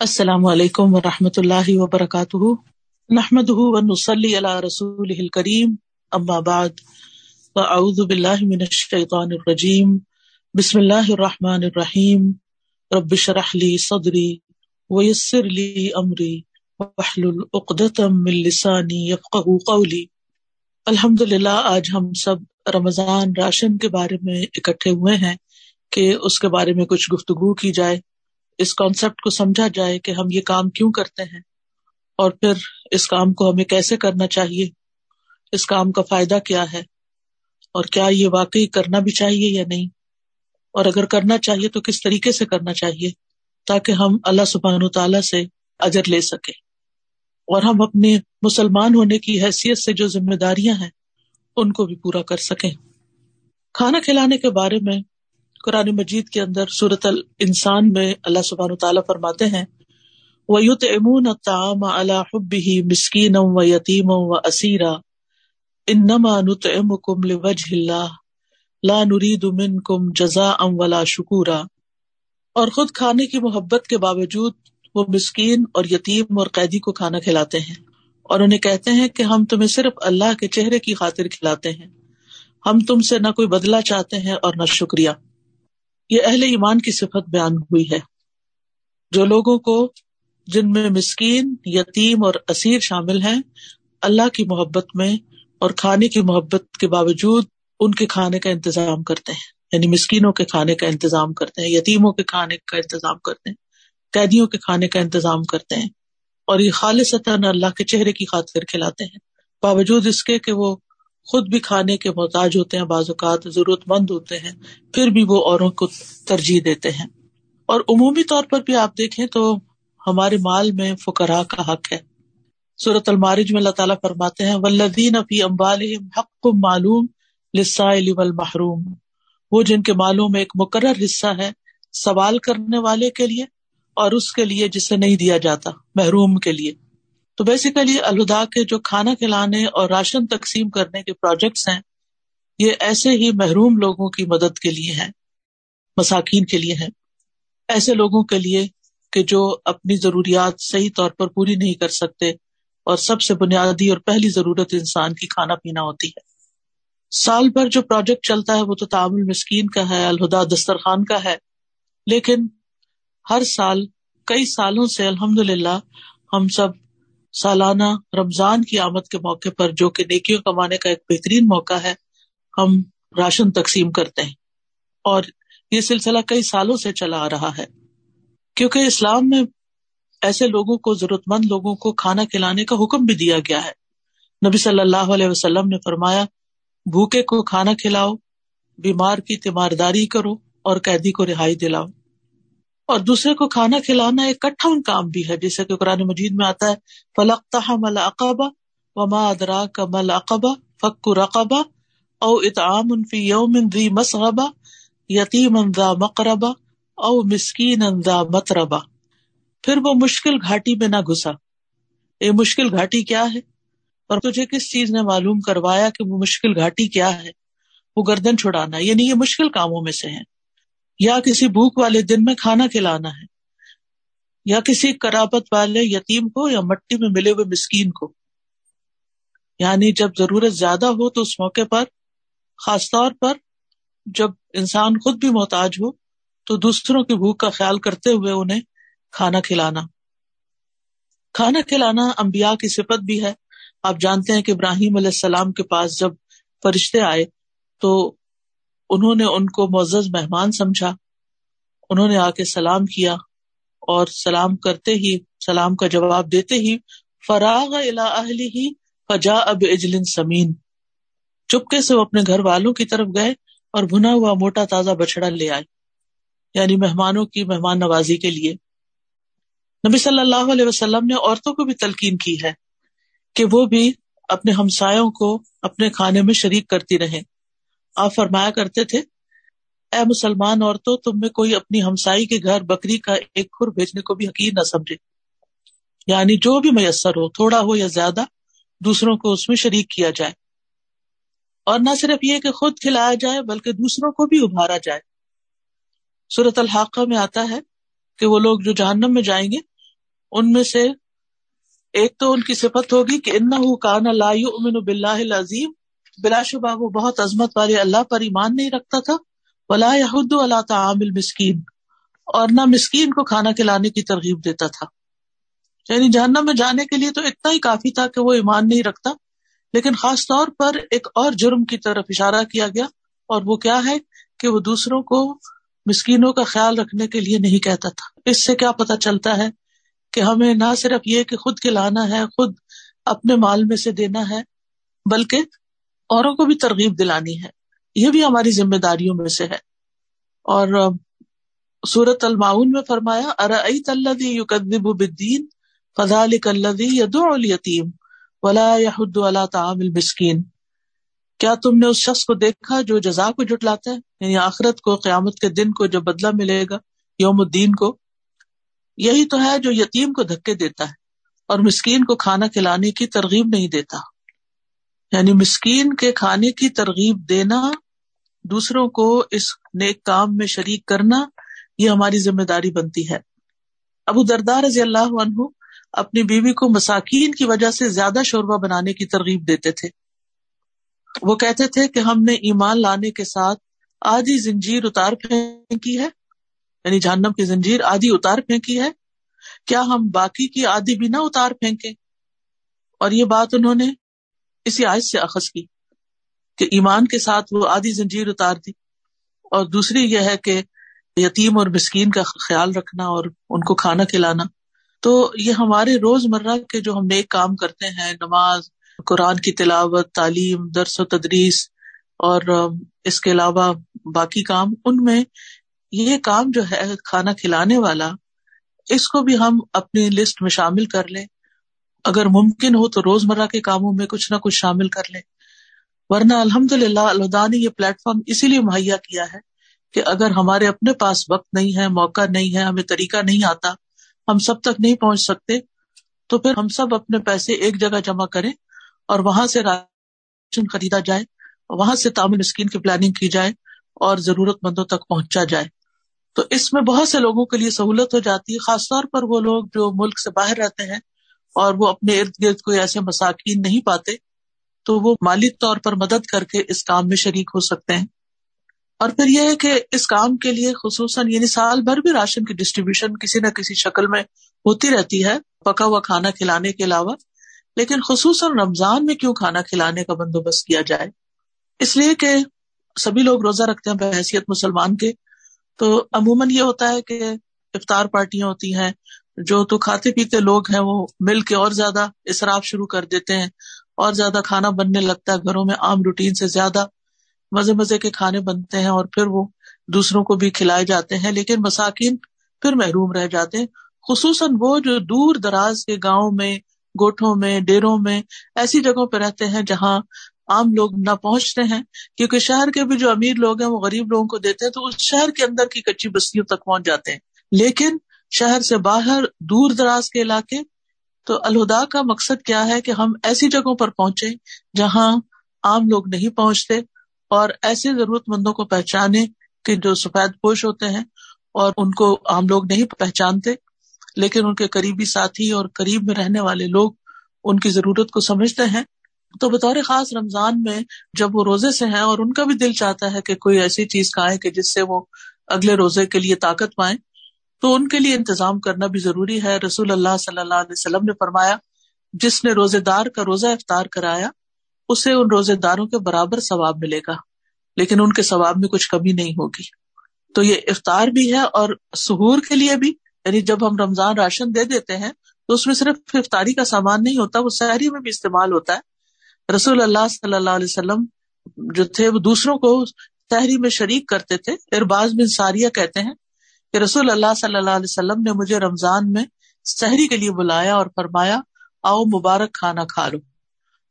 السلام علیکم و رحمۃ اللہ وبرکاتہ۔ نحمد ونسلی علی رسول کریم اما بعد، فاعوذ باللہ من الشیطان الرجیم۔ بسم اللہ الرحمٰن الرحیم۔ رب شرح لی صدری ویسر لی امری وحلل عقدۃ من لسانی یفقهوا قولی۔ الحمد للہ آج ہم سب رمضان راشن کے بارے میں اکٹھے ہوئے ہیں کہ اس کے بارے میں کچھ گفتگو کی جائے۔ اس کانسیپٹ کو سمجھا جائے کہ ہم یہ کام کیوں کرتے ہیں اور پھر اس کام کو ہمیں کیسے کرنا چاہیے؟ اس کام کا فائدہ کیا ہے؟ اور کیا یہ واقعی کرنا بھی چاہیے یا نہیں؟ اور اگر کرنا چاہیے تو کس طریقے سے کرنا چاہیے تاکہ ہم اللہ سبحان و تعالی سے اجر لے سکیں؟ اور ہم اپنے مسلمان ہونے کی حیثیت سے جو ذمہ داریاں ہیں، ان کو بھی پورا کر سکیں۔ کھانا کھلانے کے بارے میں قرآن مجید کے اندر صورت ال انسان میں اللہ سبحان تعالیٰ فرماتے ہیں ویت امون تام اللہ مسکین و یتیم و اسیرا انما نت ام کم لج اللہ لا نرید من کم جزا ام ولا شکورا اور خود کھانے کی محبت کے باوجود وہ مسکین اور یتیم اور قیدی کو کھانا کھلاتے ہیں۔ اور انہیں کہتے ہیں کہ ہم تمہیں صرف اللہ کے چہرے کی خاطر کھلاتے ہیں۔ ہم تم سے نہ کوئی بدلا چاہتے ہیں اور نہ شکریہ۔ یہ اہل ایمان کی صفت بیان ہوئی ہے۔ جو لوگوں کو جن میں مسکین، یتیم اور اسیر شامل ہیں، اللہ کی محبت میں اور کھانے کی محبت کے باوجود ان کے کھانے کا انتظام کرتے ہیں۔ یعنی مسکینوں کے کھانے کا انتظام کرتے ہیں، یتیموں کے کھانے کا انتظام کرتے ہیں، قیدیوں کے کھانے کا انتظام کرتے ہیں۔ اور یہ خالص اللہ کے چہرے کی خاطر کھلاتے ہیں۔ باوجود اس کے کہ وہ خود بھی کھانے کے محتاج ہوتے ہیں، بعض اوقات ضرورت مند ہوتے ہیں، پھر بھی وہ اوروں کو ترجیح دیتے ہیں۔ اور عمومی طور پر بھی آپ دیکھیں تو ہمارے مال میں فکرا کا حق ہے۔ صورت المارج میں اللہ تعالیٰ فرماتے ہیں ولدین ابھی امبال حق معلوم محروم وہ جن کے مالوں میں ایک مقرر حصہ ہے سوال کرنے والے کے لیے اور اس کے لیے جسے نہیں دیا جاتا، محروم کے لیے۔ تو بیسیکلی الہدا کے جو کھانا کھلانے اور راشن تقسیم کرنے کے پروجیکٹس ہیں، یہ ایسے ہی محروم لوگوں کی مدد کے لیے ہیں، مساکین کے لیے ہیں۔ ایسے لوگوں کے لیے کہ جو اپنی ضروریات صحیح طور پر پوری نہیں کر سکتے اور سب سے بنیادی اور پہلی ضرورت انسان کی کھانا پینا ہوتی ہے۔ سال بھر جو پروجیکٹ چلتا ہے، وہ تو تعامل مسکین کا ہے، الہدا دسترخوان کا ہے۔ لیکن ہر سال، کئی سالوں سے الحمد للہ ہم سب سالانہ رمضان کی آمد کے موقع پر جو کہ نیکیوں کمانے کا ایک بہترین موقع ہے، ہم راشن تقسیم کرتے ہیں۔ اور یہ سلسلہ کئی سالوں سے چلا آ رہا ہے۔ کیونکہ اسلام میں ایسے لوگوں کو ضرورت مند لوگوں کو کھانا کھلانے کا حکم بھی دیا گیا ہے۔ نبی صلی اللہ علیہ وسلم نے فرمایا، بھوکے کو کھانا کھلاؤ، بیمار کی تیمارداری کرو اور قیدی کو رہائی دلاؤ۔ اور دوسرے کو کھانا کھلانا ایک کٹھا کام بھی ہے، جیسے کہ قرآن مجید میں آتا ہے فلقتا مل اقبا وما ادرا کا مل اقبا فک رقبا او اطعام فی یوم ذی مسغبا یتیم ذا مقربا او مسکین ذا متربا پھر وہ مشکل گھاٹی میں نہ گھسا۔ یہ مشکل گھاٹی کیا ہے؟ اور تجھے کس چیز نے معلوم کروایا کہ وہ مشکل گھاٹی کیا ہے؟ وہ گردن چھڑانا یعنی یہ مشکل کاموں میں سے ہے یا کسی بھوک والے دن میں کھانا کھلانا ہے، یا کسی کرابت والے یتیم کو یا مٹی میں ملے ہوئے مسکین کو۔ یعنی جب ضرورت زیادہ ہو تو اس موقع پر، خاص طور پر جب انسان خود بھی محتاج ہو تو دوسروں کی بھوک کا خیال کرتے ہوئے انہیں کھانا کھلانا۔ کھانا کھلانا امبیا کی صفت بھی ہے۔ آپ جانتے ہیں کہ ابراہیم علیہ السلام کے پاس جب فرشتے آئے تو انہوں نے ان کو معزز مہمان سمجھا، انہوں نے آ کے سلام کیا اور سلام کرتے ہی، سلام کا جواب دیتے ہی، فراغ ہی فجا اب اجلن سمین۔ چپکے سے وہ اپنے گھر والوں کی طرف گئے اور بنا ہوا موٹا تازہ بچڑا لے آئے یعنی مہمانوں کی مہمان نوازی کے لیے۔ نبی صلی اللہ علیہ وسلم نے عورتوں کو بھی تلقین کی ہے کہ وہ بھی اپنے ہمسایوں کو اپنے کھانے میں شریک کرتی رہیں۔ آپ فرمایا کرتے تھے، اے مسلمان عورتوں، تم میں کوئی اپنی ہمسائی کے گھر بکری کا ایک کھر بھیجنے کو بھی حقیق نہ سمجھے۔ یعنی جو بھی میسر ہو، تھوڑا ہو یا زیادہ، دوسروں کو اس میں شریک کیا جائے۔ اور نہ صرف یہ کہ خود کھلایا جائے، بلکہ دوسروں کو بھی ابھارا جائے۔ صورت الحاقہ میں آتا ہے کہ وہ لوگ جو جہنم میں جائیں گے، ان میں سے ایک تو ان کی صفت ہوگی کہ ان کان اللہ بلّہ عظیم بلا شبہ وہ بہت عظمت والے اللہ پر ایمان نہیں رکھتا تھا۔ ولا یحد اللہ تعامل مسکین اور نہ مسکین کو کھانا کھلانے کی ترغیب دیتا تھا۔ یعنی جہنم میں جانے کے لیے تو اتنا ہی کافی تھا کہ وہ ایمان نہیں رکھتا۔ لیکن خاص طور پر ایک اور جرم کی طرف اشارہ کیا گیا۔ اور وہ کیا ہے کہ وہ دوسروں کو مسکینوں کا خیال رکھنے کے لیے نہیں کہتا تھا۔ اس سے کیا پتا چلتا ہے کہ ہمیں نہ صرف یہ کہ خود کھلانا ہے، خود اپنے مال میں سے دینا ہے، بلکہ اوروں کو بھی ترغیب دلانی ہے۔ یہ بھی ہماری ذمہ داریوں میں سے ہے۔ اور سورت المعاون میں فرمایا ارئی تلدی یقدب بدین فضا علی یتیم ولا یحد اللہ تعام المسکین کیا تم نے اس شخص کو دیکھا جو جزا کو جٹلاتا ہے؟ یعنی آخرت کو، قیامت کے دن کو جو بدلہ ملے گا، یوم الدین کو؟ یہی تو ہے جو یتیم کو دھکے دیتا ہے اور مسکین کو کھانا کھلانے کی ترغیب نہیں دیتا۔ یعنی مسکین کے کھانے کی ترغیب دینا، دوسروں کو اس نیک کام میں شریک کرنا، یہ ہماری ذمہ داری بنتی ہے۔ ابو دردار رضی اللہ عنہ اپنی بیوی کو مساکین کی وجہ سے زیادہ شوربہ بنانے کی ترغیب دیتے تھے۔ وہ کہتے تھے کہ ہم نے ایمان لانے کے ساتھ آدھی زنجیر اتار پھینکی ہے یعنی جہنم کی زنجیر آدھی اتار پھینکی ہے۔ کیا ہم باقی کی آدھی بھی نہ اتار پھینکے اور یہ بات انہوں نے اسی آیت سے اخذ کی کہ ایمان کے ساتھ وہ آدھی زنجیر اتار دی۔ اور دوسری یہ ہے کہ یتیم اور مسکین کا خیال رکھنا اور ان کو کھانا کھلانا۔ تو یہ ہمارے روز مرہ کے جو ہم نیک کام کرتے ہیں، نماز، قرآن کی تلاوت، تعلیم، درس و تدریس، اور اس کے علاوہ باقی کام، ان میں یہ کام جو ہے کھانا کھلانے والا، اس کو بھی ہم اپنی لسٹ میں شامل کر لیں۔ اگر ممکن ہو تو روز مرہ کے کاموں میں کچھ نہ کچھ شامل کر لیں۔ ورنہ الحمد للہ اللہ نے یہ پلیٹ فارم اسی لیے مہیا کیا ہے کہ اگر ہمارے اپنے پاس وقت نہیں ہے، موقع نہیں ہے، ہمیں طریقہ نہیں آتا، ہم سب تک نہیں پہنچ سکتے، تو پھر ہم سب اپنے پیسے ایک جگہ جمع کریں اور وہاں سے راشن خریدا جائے، وہاں سے تعمیر اسکیم کی پلاننگ کی جائے اور ضرورت مندوں تک پہنچا جائے۔ تو اس میں بہت سے لوگوں کے لیے سہولت ہو جاتی ہے، خاص طور پر وہ لوگ جو ملک سے باہر رہتے ہیں اور وہ اپنے ارد گرد کوئی ایسے مساکین نہیں پاتے، تو وہ مالی طور پر مدد کر کے اس کام میں شریک ہو سکتے ہیں۔ اور پھر یہ ہے کہ اس کام کے لیے خصوصاً یعنی سال بھر بھی راشن کی ڈسٹریبیوشن کسی نہ کسی شکل میں ہوتی رہتی ہے، پکا ہوا کھانا کھلانے کے علاوہ۔ لیکن خصوصاً رمضان میں کیوں کھانا کھلانے کا بندوبست کیا جائے؟ اس لیے کہ سبھی لوگ روزہ رکھتے ہیں بحثیت مسلمان کے۔ تو عموماً یہ ہوتا ہے کہ افطار پارٹیاں ہوتی ہیں جو تو کھاتے پیتے لوگ ہیں وہ مل کے اور زیادہ اصراف شروع کر دیتے ہیں اور زیادہ کھانا بننے لگتا ہے گھروں میں عام روٹین سے زیادہ مزے مزے کے کھانے بنتے ہیں اور پھر وہ دوسروں کو بھی کھلائے جاتے ہیں لیکن مساکین پھر محروم رہ جاتے ہیں خصوصاً وہ جو دور دراز کے گاؤں میں، گوٹھوں میں، ڈیروں میں ایسی جگہوں پہ رہتے ہیں جہاں عام لوگ نہ پہنچتے ہیں کیونکہ شہر کے بھی جو امیر لوگ ہیں وہ غریب لوگوں کو دیتے ہیں تو اس شہر کے اندر کی کچی بستیوں تک پہنچ جاتے ہیں۔ لیکن شہر سے باہر دور دراز کے علاقے، تو الہدا کا مقصد کیا ہے کہ ہم ایسی جگہوں پر پہنچے جہاں عام لوگ نہیں پہنچتے اور ایسے ضرورت مندوں کو پہچانے کہ جو سفید پوش ہوتے ہیں اور ان کو عام لوگ نہیں پہچانتے، لیکن ان کے قریبی ساتھی اور قریب میں رہنے والے لوگ ان کی ضرورت کو سمجھتے ہیں۔ تو بطور خاص رمضان میں جب وہ روزے سے ہیں اور ان کا بھی دل چاہتا ہے کہ کوئی ایسی چیز کھائے کہ جس سے وہ اگلے روزے کے لیے طاقت پائیں تو ان کے لیے انتظام کرنا بھی ضروری ہے۔ رسول اللہ صلی اللہ علیہ وسلم نے فرمایا، جس نے روزے دار کا روزہ افطار کرایا، اسے ان روزے داروں کے برابر ثواب ملے گا، لیکن ان کے ثواب میں کچھ کمی نہیں ہوگی۔ تو یہ افطار بھی ہے اور سہور کے لیے بھی یعنی جب ہم رمضان راشن دے دیتے ہیں، تو اس میں صرف افطاری کا سامان نہیں ہوتا، وہ شہری میں بھی استعمال ہوتا ہے۔ رسول اللہ صلی اللہ علیہ وسلم جو تھے، وہ دوسروں کو شہری میں شریک کرتے تھے۔ ارباز بن ساریہ کہتے ہیں کہ رسول اللہ صلی اللہ علیہ وسلم نے مجھے رمضان میں شہری کے لیے بلایا اور فرمایا، آؤ مبارک کھانا کھا لو۔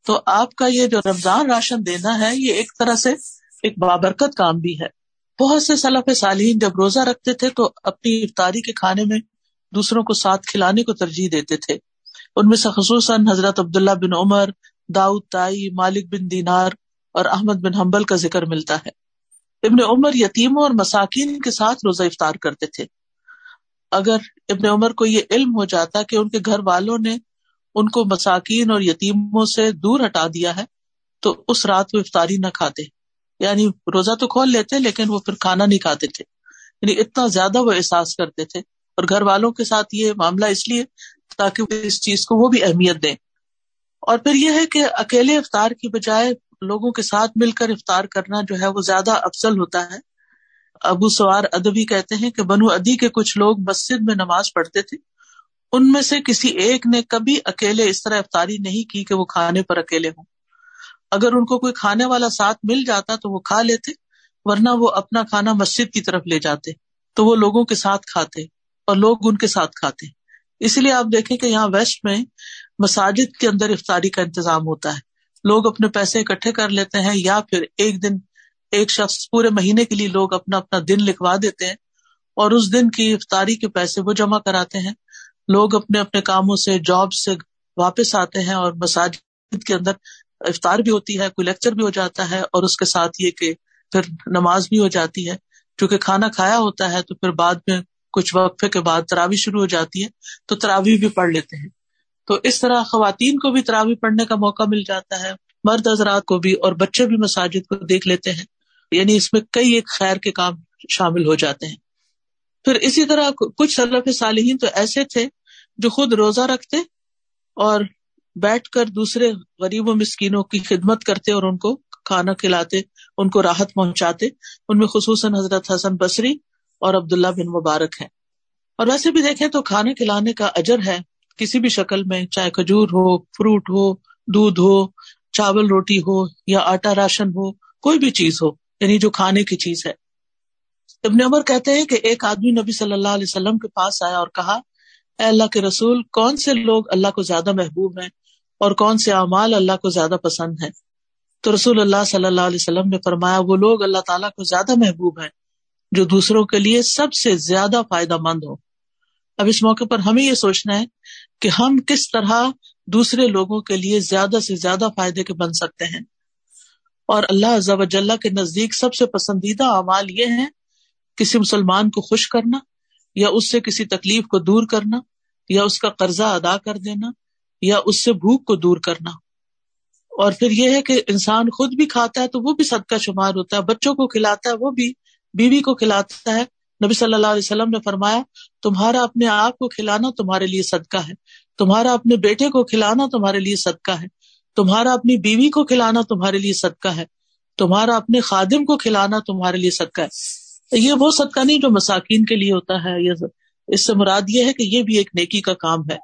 تو آپ کا یہ جو رمضان راشن دینا ہے، یہ ایک طرح سے ایک بابرکت کام بھی ہے۔ بہت سے صلاف سالین جب روزہ رکھتے تھے تو اپنی افطاری کے کھانے میں دوسروں کو ساتھ کھلانے کو ترجیح دیتے تھے۔ ان میں سے خصوصاً حضرت عبداللہ بن عمر، داؤد تائی، مالک بن دینار اور احمد بن حنبل کا ذکر ملتا ہے۔ ابن عمر یتیموں اور مساکین کے ساتھ روزہ افطار کرتے تھے۔ اگر ابن عمر کو یہ علم ہو جاتا کہ ان کے گھر والوں نے ان کو مساکین اور یتیموں سے دور ہٹا دیا ہے، تو اس رات وہ افطاری نہ کھاتے۔ یعنی روزہ تو کھول لیتے، لیکن وہ پھر کھانا نہیں کھاتے تھے۔ یعنی اتنا زیادہ وہ احساس کرتے تھے۔ اور گھر والوں کے ساتھ یہ معاملہ اس لیے تاکہ اس چیز کو وہ بھی اہمیت دیں۔ اور پھر یہ ہے کہ اکیلے افطار کی بجائے لوگوں کے ساتھ مل کر افطار کرنا جو ہے وہ زیادہ افضل ہوتا ہے۔ ابو سوار ادبی کہتے ہیں کہ بنو ادی کے کچھ لوگ مسجد میں نماز پڑھتے تھے۔ ان میں سے کسی ایک نے کبھی اکیلے اس طرح افطاری نہیں کی کہ وہ کھانے پر اکیلے ہوں۔ اگر ان کو کوئی کھانے والا ساتھ مل جاتا تو وہ کھا لیتے، ورنہ وہ اپنا کھانا مسجد کی طرف لے جاتے۔ تو وہ لوگوں کے ساتھ کھاتے اور لوگ ان کے ساتھ کھاتے۔ اسی لیے آپ دیکھیں کہ یہاں ویسٹ میں مساجد کے اندر افطاری کا انتظام ہوتا ہے۔ لوگ اپنے پیسے اکٹھے کر لیتے ہیں یا پھر ایک دن ایک شخص پورے مہینے کے لیے لوگ اپنا اپنا دن لکھوا دیتے ہیں اور اس دن کی افطاری کے پیسے وہ جمع کراتے ہیں۔ لوگ اپنے اپنے کاموں سے، جاب سے واپس آتے ہیں اور مساجد کے اندر افطار بھی ہوتی ہے، کوئی لیکچر بھی ہو جاتا ہے اور اس کے ساتھ یہ کہ پھر نماز بھی ہو جاتی ہے۔ کیونکہ کھانا کھایا ہوتا ہے تو پھر بعد میں کچھ وقفے کے بعد تراوی شروع ہو جاتی ہے تو تراوی بھی پڑھ لیتے ہیں۔ تو اس طرح خواتین کو بھی تراوی پڑھنے کا موقع مل جاتا ہے، مرد حضرات کو بھی اور بچے بھی مساجد کو دیکھ لیتے ہیں۔ یعنی اس میں کئی ایک خیر کے کام شامل ہو جاتے ہیں۔ پھر اسی طرح کچھ سلف صالحین تو ایسے تھے جو خود روزہ رکھتے اور بیٹھ کر دوسرے غریب و مسکینوں کی خدمت کرتے اور ان کو کھانا کھلاتے، ان کو راحت پہنچاتے۔ ان میں خصوصاً حضرت حسن بصری اور عبداللہ بن مبارک ہے اور ویسے بھی دیکھیں تو کھانا کھلانے کا اجر ہے۔ کسی بھی شکل میں، چاہے کھجور ہو، فروٹ ہو، دودھ ہو، چاول روٹی ہو یا آٹا راشن ہو، کوئی بھی چیز ہو یعنی جو کھانے کی چیز ہے۔ ابن عمر کہتے ہیں کہ ایک آدمی نبی صلی اللہ علیہ وسلم کے پاس آیا اور کہا، اے اللہ کے رسول، کون سے لوگ اللہ کو زیادہ محبوب ہیں اور کون سے اعمال اللہ کو زیادہ پسند ہے تو رسول اللہ صلی اللہ علیہ وسلم نے فرمایا، وہ لوگ اللہ تعالیٰ کو زیادہ محبوب ہیں جو دوسروں کے لیے سب سے زیادہ فائدہ مند ہو اب اس موقع پر ہمیں یہ سوچنا ہے کہ ہم کس طرح دوسرے لوگوں کے لیے زیادہ سے زیادہ فائدے کے بن سکتے ہیں۔ اور اللہ ضب کے نزدیک سب سے پسندیدہ اعمال یہ ہیں کسی مسلمان کو خوش کرنا یا اس سے کسی تکلیف کو دور کرنا یا اس کا قرضہ ادا کر دینا یا اس سے بھوک کو دور کرنا۔ اور پھر یہ ہے کہ انسان خود بھی کھاتا ہے تو وہ بھی صدقہ شمار ہوتا ہے، بچوں کو کھلاتا ہے، وہ بھی، بیوی کو کھلاتا ہے نبی صلی اللہ علیہ وسلم نے فرمایا، تمہارا اپنے آپ کو کھلانا تمہارے لیے صدقہ ہے۔ تمہارا اپنے بیٹے کو کھلانا تمہارے لیے صدقہ ہے۔ تمہارا اپنی بیوی کو کھلانا تمہارے لیے صدقہ ہے۔ تمہارا اپنے خادم کو کھلانا تمہارے لیے صدقہ ہے۔ یہ وہ صدقہ نہیں جو مساکین کے لیے ہوتا ہے۔ یہ اس سے مراد یہ ہے کہ یہ بھی ایک نیکی کا کام ہے۔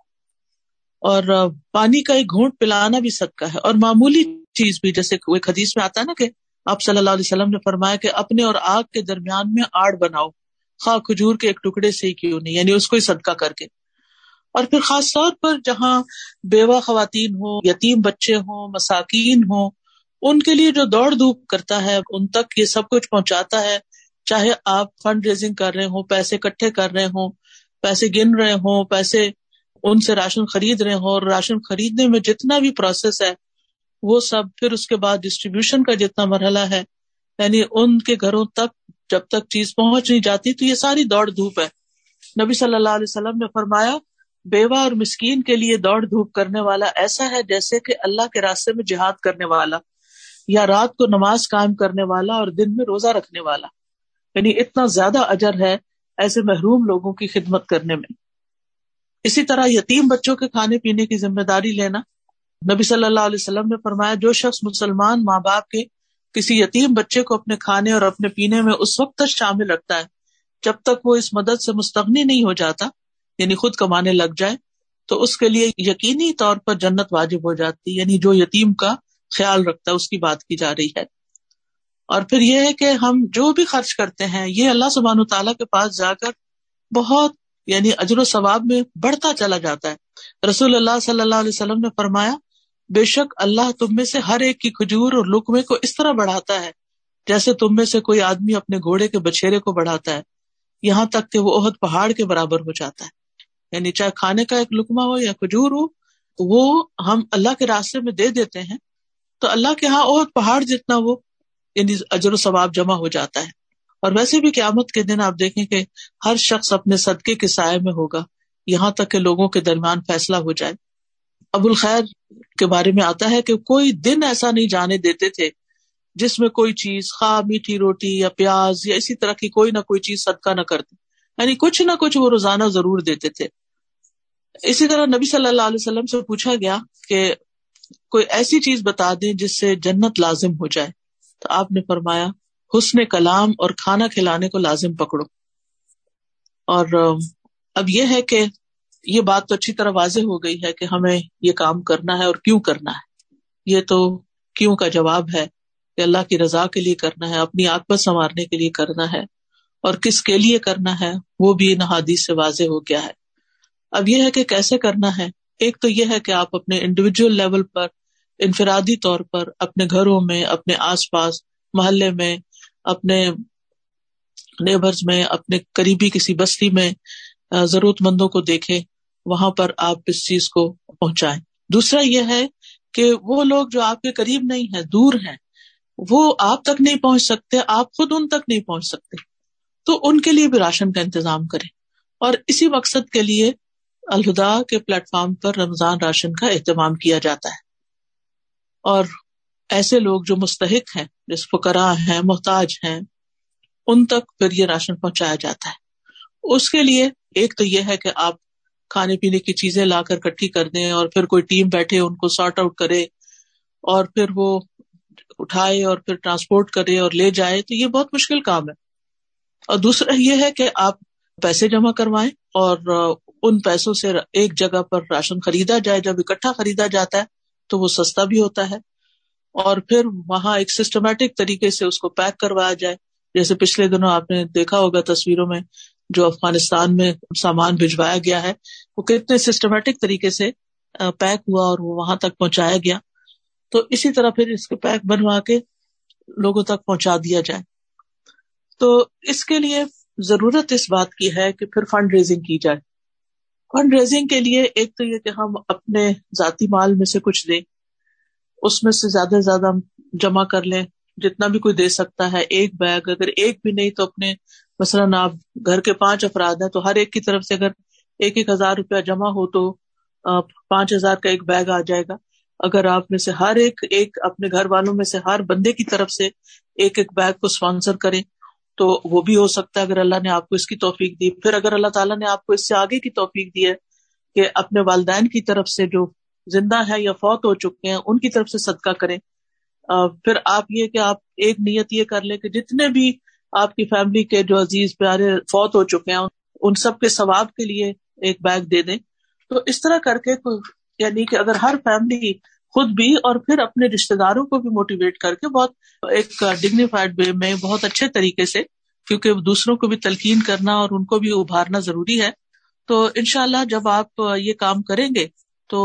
اور پانی کا ایک گھونٹ پلانا بھی صدقہ ہے۔ اور معمولی چیز بھی، جیسے کوئی حدیث میں آتا ہے نا کہ آپ صلی اللہ علیہ وسلم نے فرمایا کہ اپنے اور آگ کے درمیان میں آڑ بناؤ۔ خواہ کھجور کے ایک ٹکڑے سے ہی کیوں نہیں؟ یعنی اس کو ہی صدقہ کر کے۔ اور پھر خاص طور پر جہاں بیوہ خواتین ہوں، یتیم بچے ہوں، مساکین ہوں، ان کے لیے جو دوڑ دھوپ کرتا ہے، ان تک یہ سب کچھ پہنچاتا ہے۔ چاہے آپ فنڈ ریزنگ کر رہے ہوں، پیسے اکٹھے کر رہے ہوں، پیسے گن رہے ہوں، پیسے ان سے راشن خرید رہے ہوں، اور راشن خریدنے میں جتنا بھی پروسیس ہے، وہ سب پھر اس کے بعد ڈسٹریبیوشن کا جتنا مرحلہ ہے یعنی ان کے گھروں تک جب تک چیز پہنچ نہیں جاتی تو یہ ساری دوڑ دھوپ ہے۔ نبی صلی اللہ علیہ وسلم نے فرمایا، بیوہ اور مسکین کے لیے دوڑ دھوپ کرنے والا ایسا ہے جیسے کہ اللہ کے راستے میں جہاد کرنے والا یا رات کو نماز قائم کرنے والا اور دن میں روزہ رکھنے والا۔ یعنی اتنا زیادہ اجر ہے ایسے محروم لوگوں کی خدمت کرنے میں۔ اسی طرح یتیم بچوں کے کھانے پینے کی ذمہ داری لینا۔ نبی صلی اللہ علیہ وسلم نے فرمایا، جو شخص مسلمان ماں باپ کے کسی یتیم بچے کو اپنے کھانے اور اپنے پینے میں اس وقت تک شامل رکھتا ہے، جب تک وہ اس مدد سے مستغنی نہیں ہو جاتا یعنی خود کمانے لگ جائے، تو اس کے لیے یقینی طور پر جنت واجب ہو جاتی یعنی جو یتیم کا خیال رکھتا ہے، اس کی بات کی جا رہی ہے۔ اور پھر یہ ہے کہ ہم جو بھی خرچ کرتے ہیں، یہ اللہ سبحان و تعالیٰ کے پاس جا کر بہت یعنی اجر و ثواب میں بڑھتا چلا جاتا ہے۔ رسول اللہ صلی اللہ علیہ وسلم نے فرمایا بے شک اللہ تم میں سے ہر ایک کی کھجور اور لکمے کو اس طرح بڑھاتا ہے جیسے تم میں سے کوئی آدمی اپنے گھوڑے کے بچھیرے کو بڑھاتا ہے، یہاں تک کہ وہ عہد پہاڑ کے برابر ہو جاتا ہے۔ یعنی چاہے کھانے کا ایک لکما ہو یا کھجور ہو، وہ ہم اللہ کے راستے میں دے دیتے ہیں۔ تو اللہ کے ہاں عہد پہاڑ جتنا وہ یعنی اجر و ثواب جمع ہو جاتا ہے۔ اور ویسے بھی قیامت کے دن آپ دیکھیں کہ ہر شخص اپنے صدقے کے سائے میں ہوگا، یہاں تک کہ لوگوں کے درمیان فیصلہ ہو جائے۔ ابو الخیر کے بارے میں آتا ہے کہ کوئی دن ایسا نہیں جانے دیتے تھے جس میں کوئی چیز خواہ میٹھی روٹی یا پیاز یا اسی طرح کی کوئی نہ کوئی چیز صدقہ نہ کرتے۔ یعنی کچھ نہ کچھ وہ روزانہ ضرور دیتے تھے۔ اسی طرح نبی صلی اللہ علیہ وسلم سے پوچھا گیا کہ کوئی ایسی چیز بتا دیں جس سے جنت لازم ہو جائے۔ تو آپ نے فرمایا، حسن کلام اور کھانا کھلانے کو لازم پکڑو۔ اور اب یہ ہے کہ یہ بات تو اچھی طرح واضح ہو گئی ہے کہ ہمیں یہ کام کرنا ہے اور کیوں کرنا ہے۔ یہ تو کیوں کا جواب ہے کہ اللہ کی رضا کے لیے کرنا ہے، اپنی آگ سنوارنے کے لیے کرنا ہے، اور کس کے لیے کرنا ہے وہ بھی ان حادیث سے واضح ہو گیا ہے۔ اب یہ ہے کہ کیسے کرنا ہے؟ ایک تو یہ ہے کہ آپ اپنے انڈیویجل لیول پر، انفرادی طور پر، اپنے گھروں میں، اپنے آس پاس، محلے میں، اپنے نیبرز میں، اپنے قریبی کسی بستی میں ضرورت مندوں کو دیکھیں۔ وہاں پر آپ اس چیز کو پہنچائیں۔ دوسرا یہ ہے کہ وہ لوگ جو آپ کے قریب نہیں ہے دور ہیں، وہ آپ تک نہیں پہنچ سکتے، آپ خود ان تک نہیں پہنچ سکتے۔ تو ان کے لیے بھی راشن کا انتظام کریں۔ اور اسی مقصد کے لیے الہدا کے پلیٹ فارم پر رمضان راشن کا اہتمام کیا جاتا ہے۔ اور ایسے لوگ جو مستحق ہیں، جس فکرا ہیں، محتاج ہیں، ان تک پھر یہ راشن پہنچایا جاتا ہے۔ اس کے لیے ایک تو یہ ہے کہ آپ کھانے پینے کی چیزیں لا کر کٹھی کر دیں اور پھر کوئی ٹیم بیٹھے ان کو سارٹ آؤٹ کرے اور پھر وہ اٹھائے اور پھر ٹرانسپورٹ کرے اور لے جائے، تو یہ بہت مشکل کام ہے۔ اور دوسرا یہ ہے کہ آپ پیسے جمع کروائیں اور ان پیسوں سے ایک جگہ پر راشن خریدا جائے، جب اکٹھا خریدا جاتا ہے تو وہ سستا بھی ہوتا ہے۔ اور پھر وہاں ایک سسٹمیٹک طریقے سے اس کو پیک کروایا جائے۔ جیسے پچھلے دنوں آپ نے دیکھا ہوگا تصویروں میں جو افغانستان میں سامان بھجوایا گیا ہے، وہ کتنے سسٹمیٹک طریقے سے پیک ہوا اور وہ وہاں تک پہنچایا گیا۔ تو اسی طرح پھر اس کے پیک بنوا کے لوگوں تک پہنچا دیا جائے۔ تو اس کے لیے ضرورت اس بات کی ہے کہ پھر فنڈ ریزنگ کی جائے۔ فنڈ ریزنگ کے لیے ایک تو یہ کہ ہم اپنے ذاتی مال میں سے کچھ دیں اس میں سے زیادہ سے زیادہ ہم جمع کر لیں۔ جتنا بھی کوئی دے سکتا ہے ایک بیگ، اگر ایک بھی نہیں تو اپنے مثلاً آپ گھر کے پانچ افراد ہیں تو ہر ایک کی طرف سے اگر ایک ایک ہزار روپیہ جمع ہو تو پانچ ہزار کا ایک بیگ آ جائے گا۔ اگر آپ میں سے ہر ایک ایک اپنے گھر والوں میں سے ہر بندے کی طرف سے ایک ایک بیگ کو اسپانسر کریں تو وہ بھی ہو سکتا ہے۔ اگر اللہ نے آپ کو اس کی توفیق دی، پھر اگر اللہ تعالیٰ نے آپ کو اس سے آگے کی توفیق دی ہے کہ اپنے والدین کی طرف سے جو زندہ ہے یا فوت ہو چکے ہیں، ان کی طرف سے صدقہ کریں۔ پھر آپ یہ کہ آپ ایک نیت یہ کر لیں کہ جتنے بھی آپ کی فیملی کے جو عزیز پیارے فوت ہو چکے ہیں، ان سب کے ثواب کے لیے ایک بیگ دے دیں۔ تو اس طرح کر کے یعنی کہ اگر ہر فیملی خود بھی اور پھر اپنے رشتے داروں کو بھی موٹیویٹ کر کے بہت ایک ڈگنیفائڈ وے میں بہت اچھے طریقے سے، کیونکہ دوسروں کو بھی تلقین کرنا اور ان کو بھی ابھارنا ضروری ہے۔ تو انشاءاللہ جب آپ یہ کام کریں گے تو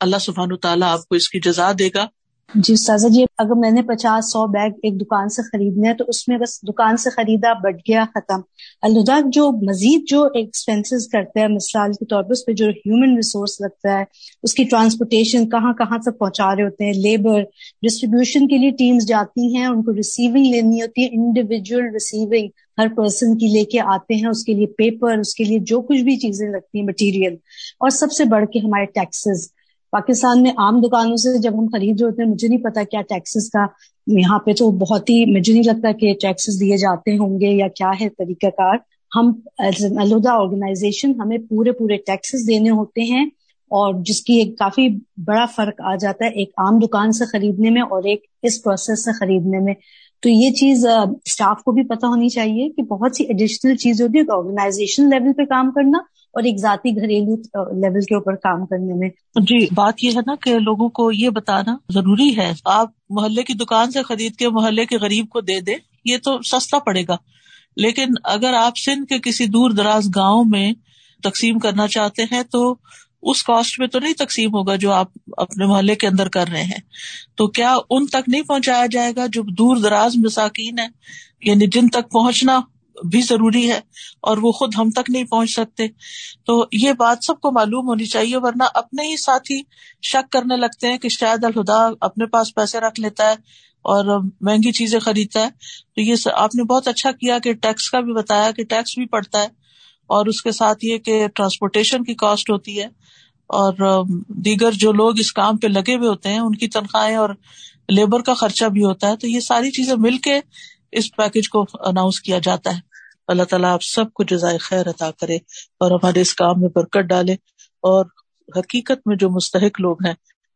اللہ سبحان تعالیٰ آپ کو اس کی جزا دے گا۔ جی سازا جی اگر میں نے پچاس سو بیگ ایک دکان سے خریدنے تو اس میں بس دکان سے خریدا بٹ گیا ختم۔ الدا جو مزید جو ایکسپینسز کرتا ہے مثال کے طور پر اس پہ جو ہیومن ریسورس لگتا ہے، اس کی ٹرانسپورٹیشن کہاں کہاں تک پہنچا رہے ہوتے ہیں لیبر ڈسٹریبیوشن کے لیے ٹیمز جاتی ہیں، ان کو ریسیونگ لینی ہوتی ہے انڈیویجل ریسیونگ ہر پرسن کی لے کے آتے ہیں، اس کے لیے پیپر اس کے لیے جو کچھ بھی چیزیں لگتی ہیں مٹیریل اور سب سے بڑھ کے ہمارے ٹیکسز پاکستان میں عام دکانوں سے جب ہم خرید رہے ہوتے ہیں، مجھے نہیں پتا کیا ٹیکسز کا یہاں پہ تو بہت ہی، مجھے نہیں لگتا کہ ٹیکسز دیے جاتے ہوں گے یا کیا ہے طریقہ کار۔ ہم ایز این آرگنائزیشن ہمیں پورے پورے ٹیکسز دینے ہوتے ہیں اور جس کی ایک کافی بڑا فرق آ جاتا ہے ایک عام دکان سے خریدنے میں اور ایک اس پروسیس سے خریدنے میں۔ تو یہ چیز اسٹاف کو بھی پتا ہونی چاہیے کہ بہت سی ایڈیشنل چیز ہوتی ہے آرگنائزیشن لیول پہ کام کرنا اور ایک ذاتی گھریلو لیول کے اوپر کام کرنے میں۔ جی بات یہ ہے نا کہ لوگوں کو یہ بتانا ضروری ہے، آپ محلے کی دکان سے خرید کے محلے کے غریب کو دے دیں، یہ تو سستا پڑے گا۔ لیکن اگر آپ سندھ کے کسی دور دراز گاؤں میں تقسیم کرنا چاہتے ہیں، تو اس کاسٹ میں تو نہیں تقسیم ہوگا جو آپ اپنے محلے کے اندر کر رہے ہیں۔ تو کیا ان تک نہیں پہنچایا جائے گا جو دور دراز مساکین ہے یعنی جن تک پہنچنا بھی ضروری ہے اور وہ خود ہم تک نہیں پہنچ سکتے۔ تو یہ بات سب کو معلوم ہونی چاہیے، ورنہ اپنے ہی ساتھی شک کرنے لگتے ہیں کہ شاید الہدا اپنے پاس پیسے رکھ لیتا ہے اور مہنگی چیزیں خریدتا ہے۔ تو یہ آپ نے بہت اچھا کیا کہ ٹیکس کا بھی بتایا کہ ٹیکس بھی پڑتا ہے اور اس کے ساتھ یہ کہ ٹرانسپورٹیشن کی کاسٹ ہوتی ہے۔ اور دیگر جو لوگ اس کام پہ لگے ہوئے ہوتے ہیں، ان کی تنخواہیں اور لیبر کا خرچہ بھی ہوتا ہے۔ تو یہ ساری چیزیں مل کے اس پیکج کو اناؤنس کیا جاتا ہے۔ اللہ تعالیٰ آپ سب کو جزائے خیر عطا کرے اور ہمارے اس کام میں برکت ڈالے اور حقیقت میں جو مستحق لوگ ہیں،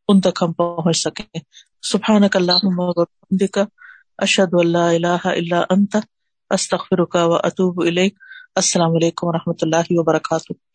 ان تک ہم پہنچ سکیں۔ سبحان کا اشد اللہ اللہ اللہ انت استخر کا و اطوب السلام علیکم و رحمۃ اللہ وبرکاتہ۔